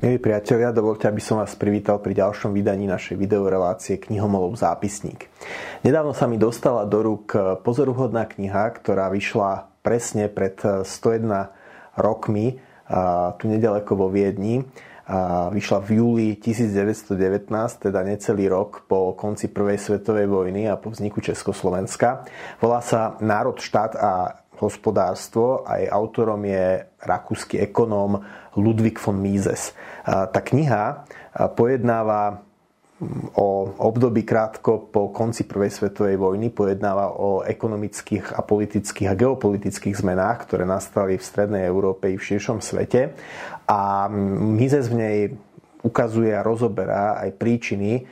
Milí priatelia, dovolte, aby som vás privítal pri ďalšom vydaní našej videorelácie Knihomolov zápisník. Nedávno sa mi dostala do rúk pozoruhodná kniha, ktorá vyšla presne pred 101 rokmi tu nedaleko vo Viedni. Vyšla v júli 1919, teda necelý rok po konci Prvej svetovej vojny a po vzniku Československa. Volá sa Národ, štát a hospodárstvo a jej autorom je rakúsky ekonóm Ludwig von Mises. Tá kniha pojednáva o období krátko po konci Prvej svetovej vojny, pojednáva o ekonomických a politických a geopolitických zmenách, ktoré nastali v Strednej Európe i v širšom svete. A Mises v nej ukazuje a rozoberá aj príčiny,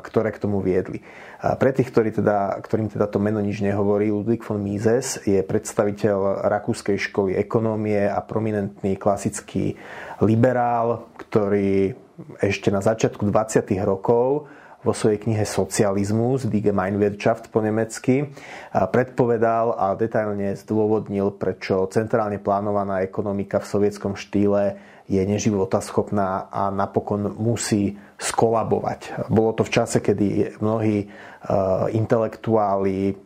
ktoré k tomu viedli. Pre tých, ktorí teda, ktorým teda to meno nič nehovorí, Ludwig von Mises je predstaviteľ rakúskej školy ekonómie a prominentný klasický liberál, ktorý ešte na začiatku 20. rokov vo svojej knihe Socializmus, Die Gemeinwirtschaft po nemecky, predpovedal a detailne zdôvodnil, prečo centrálne plánovaná ekonomika v sovietskom štýle je neživotaschopná a napokon musí skolabovať. Bolo to v čase, kedy mnohí e, intelektuáli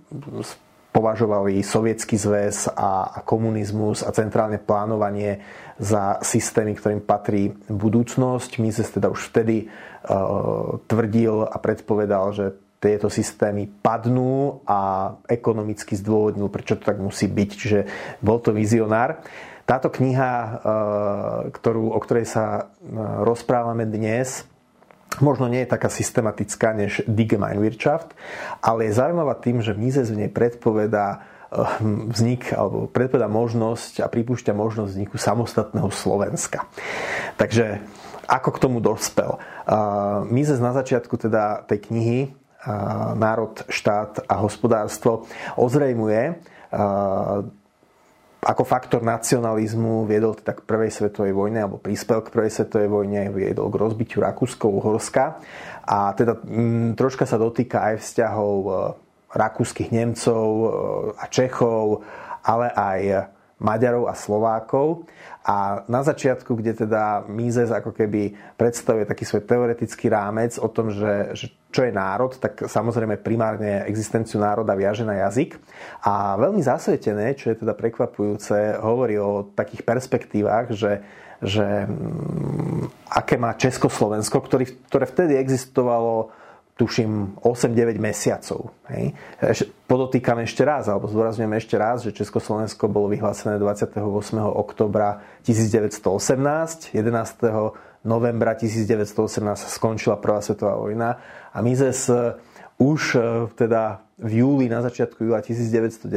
považovali sovietský zväz a komunizmus a centrálne plánovanie za systémy, ktorým patrí budúcnosť. Mises teda už vtedy e, tvrdil a predpovedal, že tieto systémy padnú a ekonomicky zdôvodnil, prečo to tak musí byť. Čiže bol to vizionár. Táto kniha, e, ktorú, o ktorej sa rozprávame dnes, možno nie je taká systematická než Die Gemeinwirtschaft, ale je zaujímavá tým, že Mises v nej predpovedá eh, vznik alebo predpovedá možnosť a pripúšťa možnosť vzniku samostatného Slovenska. Takže ako k tomu dospel? Mises na začiatku teda tej knihy Národ, štát a hospodárstvo ozrejmuje ako faktor nacionalizmu viedol teda k prvej svetovej vojne alebo prispel k prvej svetovej vojne, viedol k rozbitiu Rakúsko-Uhorska. A teda m, mm, troška sa dotýka aj vzťahov e, rakúskych Nemcov e, a Čechov, ale aj Maďarov a Slovákov. A na začiatku, kde teda Mises ako keby predstavuje taký svoj teoretický rámec o tom, že, že čo je národ, tak samozrejme primárne existenciu národa viaže na jazyk. A veľmi zasvetené, čo je teda prekvapujúce, hovorí o takých perspektívach, že že mm, aké má Československo, ktorý, ktoré vtedy existovalo tuším 8-9 mesiacov. Hej. Podotýkam ešte raz, alebo zdôrazňujem ešte raz, že Československo bolo vyhlásené 28. oktobra 1918, 11. novembra 1918 skončila Prvá svetová vojna a Mises eh, už eh, teda v júli, na začiatku júla 1919,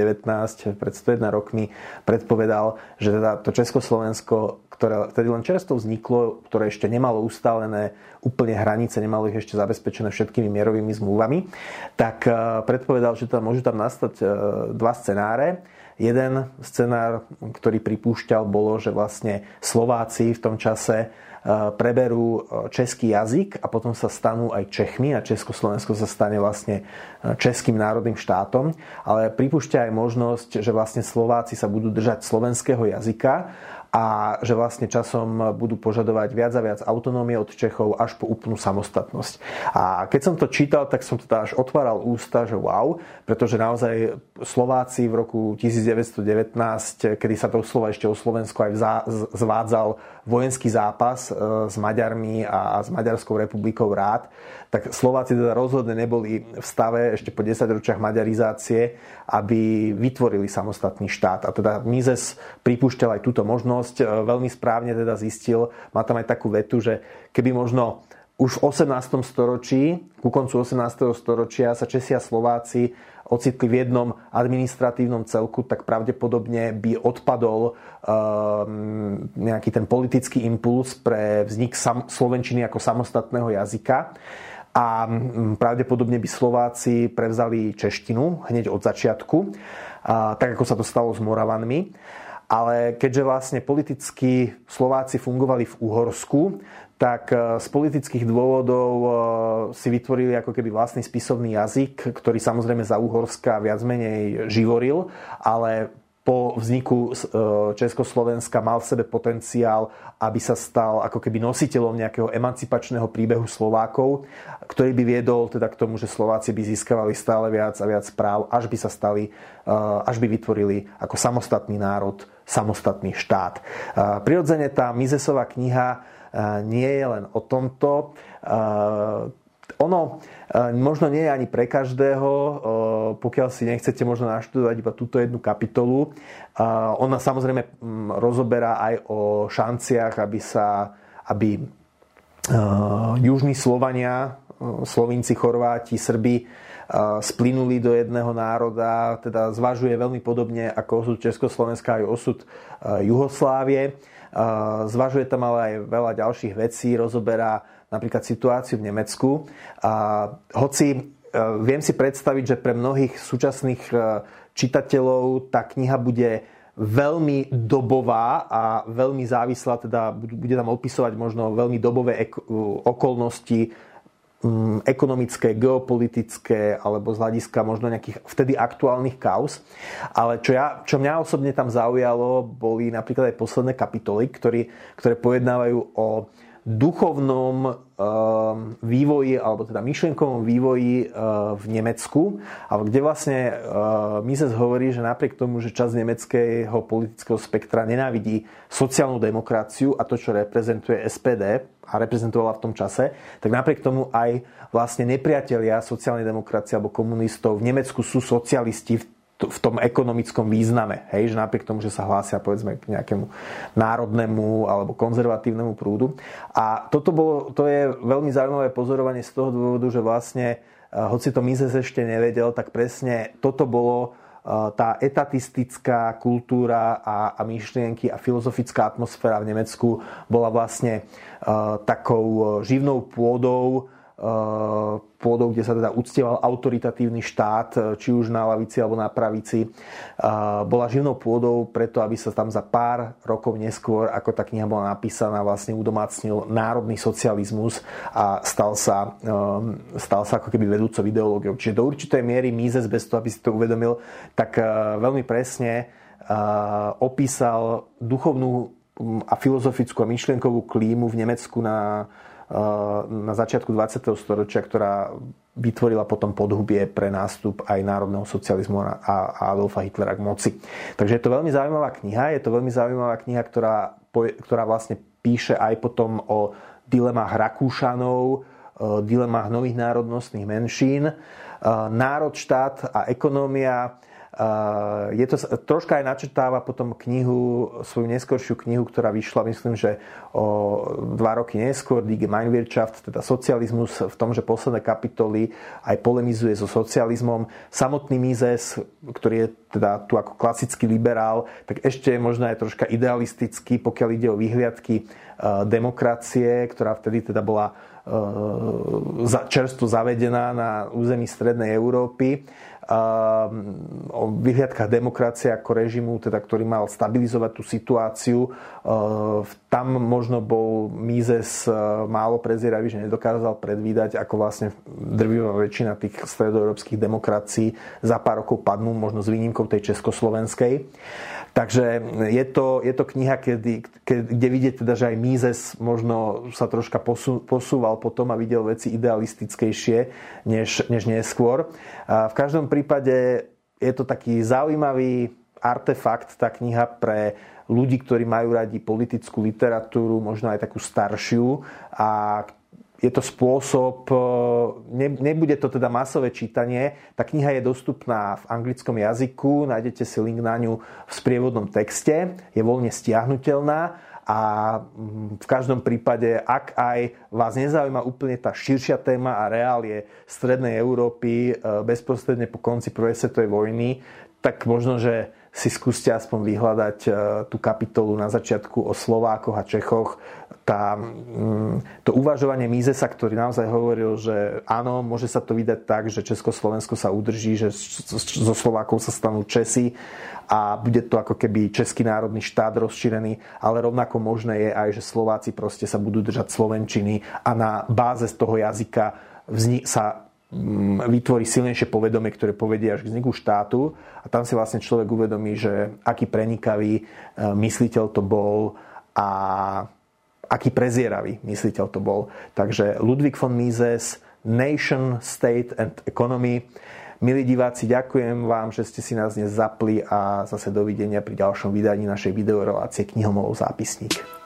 pred 101 rokmi, predpovedal, že teda to Československo, ktoré vtedy len čerstvo vzniklo, ktoré ešte nemalo ustálené úplne hranice, nemalo ich ešte zabezpečené všetkými mierovými zmluvami, tak e, predpovedal, že tam môžu tam nastať e, dva scenáre. Jeden scenár, ktorý pripúšťal, bolo, že vlastne Slováci v tom čase E, preberú český jazyk a potom sa stanú aj Čechmi a Československo sa stane vlastne českým národným štátom, ale pripúšťa aj možnosť, že vlastne Slováci sa budú držať slovenského jazyka a že vlastne časom budú požadovať viac a viac autonómie od Čechov až po úplnú samostatnosť. A keď som to čítal, tak som teda až otváral ústa, že wow, pretože naozaj Slováci v roku 1919, kedy sa to slova ešte o Slovensku aj zvádzal vojenský zápas e, s Maďarmi a s Maďarskou republikou rád, tak Slováci teda rozhodne neboli v stave ešte po 10 ročiach maďarizácie, aby vytvorili samostatný štát. A teda Mises pripúšťal aj túto možnosť, e, veľmi správne teda zistil, má tam aj takú vetu, že keby možno už v 18. storočí, ku koncu 18. storočia sa Česi a Slováci ocitli v jednom administratívnom celku, tak pravdepodobne by odpadol um, nejaký ten politický impuls pre vznik sam- Slovenčiny ako samostatného jazyka a mm, pravdepodobne by Slováci prevzali češtinu hneď od začiatku, tak ako sa to stalo s Moravanmi. Ale keďže vlastne politicky Slováci fungovali v Uhorsku, tak e, z politických dôvodov e, si vytvorili ako keby vlastný spisovný jazyk, ktorý samozrejme za Uhorska viac menej živoril, ale po vzniku Československa mal v sebe potenciál, aby sa stal ako keby nositeľom nejakého emancipačného príbehu Slovákov, ktorý by viedol teda k tomu, že Slováci by získavali stále viac a viac práv, až by sa stali, až by vytvorili ako samostatný národ, samostatný štát. Prirodzene tá Mizesová kniha nie je len o tomto. Ono možno nie je ani pre každého, pokiaľ si nechcete možno naštudovať iba túto jednu kapitolu. Ona samozrejme rozoberá aj o šanciach, aby sa aby južní Slovania, Slovinci, Chorváti, Srbi splynuli do jedného národa, teda zvažuje veľmi podobne ako osud Československa aj osud Juhoslávie. Zvažuje tam ale aj veľa ďalších vecí, rozoberá napríklad situáciu v Nemecku. Hoci e, viem si predstaviť, že pre mnohých súčasných e, čitateľov tá kniha bude veľmi dobová a veľmi závislá, teda bude tam opisovať možno veľmi dobové okolnosti Mm, ekonomické, geopolitické alebo z hľadiska možno nejakých vtedy aktuálnych kauz. Ale čo, ja, čo mňa osobne tam zaujalo, boli napríklad aj posledné kapitoly, ktorý, ktoré pojednávajú o duchovnom ehm, vývoji, alebo teda myšlenkovom vývoji ehm, v Nemecku, ale kde vlastne ehm, Mises hovorí, že napriek tomu, že časť nemeckého politického spektra nenávidí sociálnu demokraciu a to, čo reprezentuje SPD a reprezentovala v tom čase, tak napriek tomu aj vlastne nepriatelia sociálnej demokracie alebo komunistov v Nemecku sú socialisti v v tom ekonomickom význame. Hej, že napriek tomu, že sa hlásia povedzme k nejakému národnému alebo konzervatívnemu prúdu. A toto bolo, to je veľmi zaujímavé pozorovanie z toho dôvodu, že vlastne, eh, hoci to Mises ešte nevedel, tak presne toto bolo eh, tá etatistická kultúra a, a myšlienky a filozofická atmosféra v Nemecku bola vlastne uh, takou živnou pôdou pôdou, kde sa teda uctieval autoritatívny štát, e, či už na lavici alebo na pravici, bola živnou pôdou preto, aby sa tam za pár rokov neskôr, ako tá kniha bola napísaná, vlastne udomácnil národný socializmus a stal sa, stal sa ako keby vedúcou ideológiou. Čiže do určitej miery Mises, bez toho, aby si to uvedomil, tak veľmi presne opísal duchovnú a filozofickú a myšlienkovú klímu v Nemecku na na začiatku 20. storočia, ktorá vytvorila potom podhubie pre nástup aj národného socializmu a Adolfa Hitlera k moci. Takže je to veľmi zaujímavá kniha, je to veľmi zaujímavá kniha, ktorá, ktorá vlastne píše aj potom o dilemách Rakúšanov, dilemách nových národnostných menšín. Národ, štát a ekonómia je to, troška aj načetáva potom knihu, svoju neskoršiu knihu, ktorá vyšla, myslím, že o dva roky neskôr, Die Gemeinwirtschaft, teda socializmus v tom, že posledné kapitoly aj polemizuje so socializmom. Samotný Mises, ktorý je teda tu ako klasický liberál, tak ešte možno aj troška idealistický, pokiaľ ide o vyhliadky e, demokracie, ktorá vtedy teda bola e, čerstvo zavedená na území Strednej Európy o vyhliadkách demokracie ako režimu, teda, ktorý mal stabilizovať tú situáciu. Tam možno bol Mises málo prezieravý, že nedokázal predvídať, ako vlastne drvivá väčšina tých stredoeurópskych demokracií za pár rokov padnú, možno s výnimkou tej československej. Takže je to, je to kniha, kedy, kde vidieť teda, že aj Mises možno sa troška posú, posúval potom a videl veci idealistickejšie než, než neskôr. V každom prípade je to taký zaujímavý artefakt, tá kniha pre ľudí, ktorí majú radi politickú literatúru, možno aj takú staršiu. A je to spôsob, e, ne, nebude to teda masové čítanie, tá kniha je dostupná v anglickom jazyku, nájdete si link na ňu v sprievodnom texte, je voľne stiahnutelná a mm, v každom prípade, ak aj vás nezaujíma úplne tá širšia téma a reálie Strednej Európy e, bezprostredne po konci prvej svetovej vojny, tak možno, že si skúste aspoň vyhľadať e, tú kapitolu na začiatku o Slovákoch a Čechoch. Tá, mm, to uvažovanie Mízesa, ktorý naozaj hovoril, že áno, môže sa to vydať tak, že Československo sa udrží, že zo Slovákov sa stanú Česi a bude to ako keby Český národný štát rozšírený, ale rovnako možné je aj, že Slováci proste sa budú držať Slovenčiny a na báze z toho jazyka vzni- sa vytvorí silnejšie povedomie, ktoré povedie až k vzniku štátu a tam si vlastne človek uvedomí, že aký prenikavý e, mysliteľ to bol a aký prezieravý mysliteľ to bol. Takže Ludwig von Mises, Nation, State and Economy. Milí diváci, ďakujem vám, že ste si nás dnes zapli a zase dovidenia pri ďalšom vydaní našej videorelácie Knihomolov zápisník.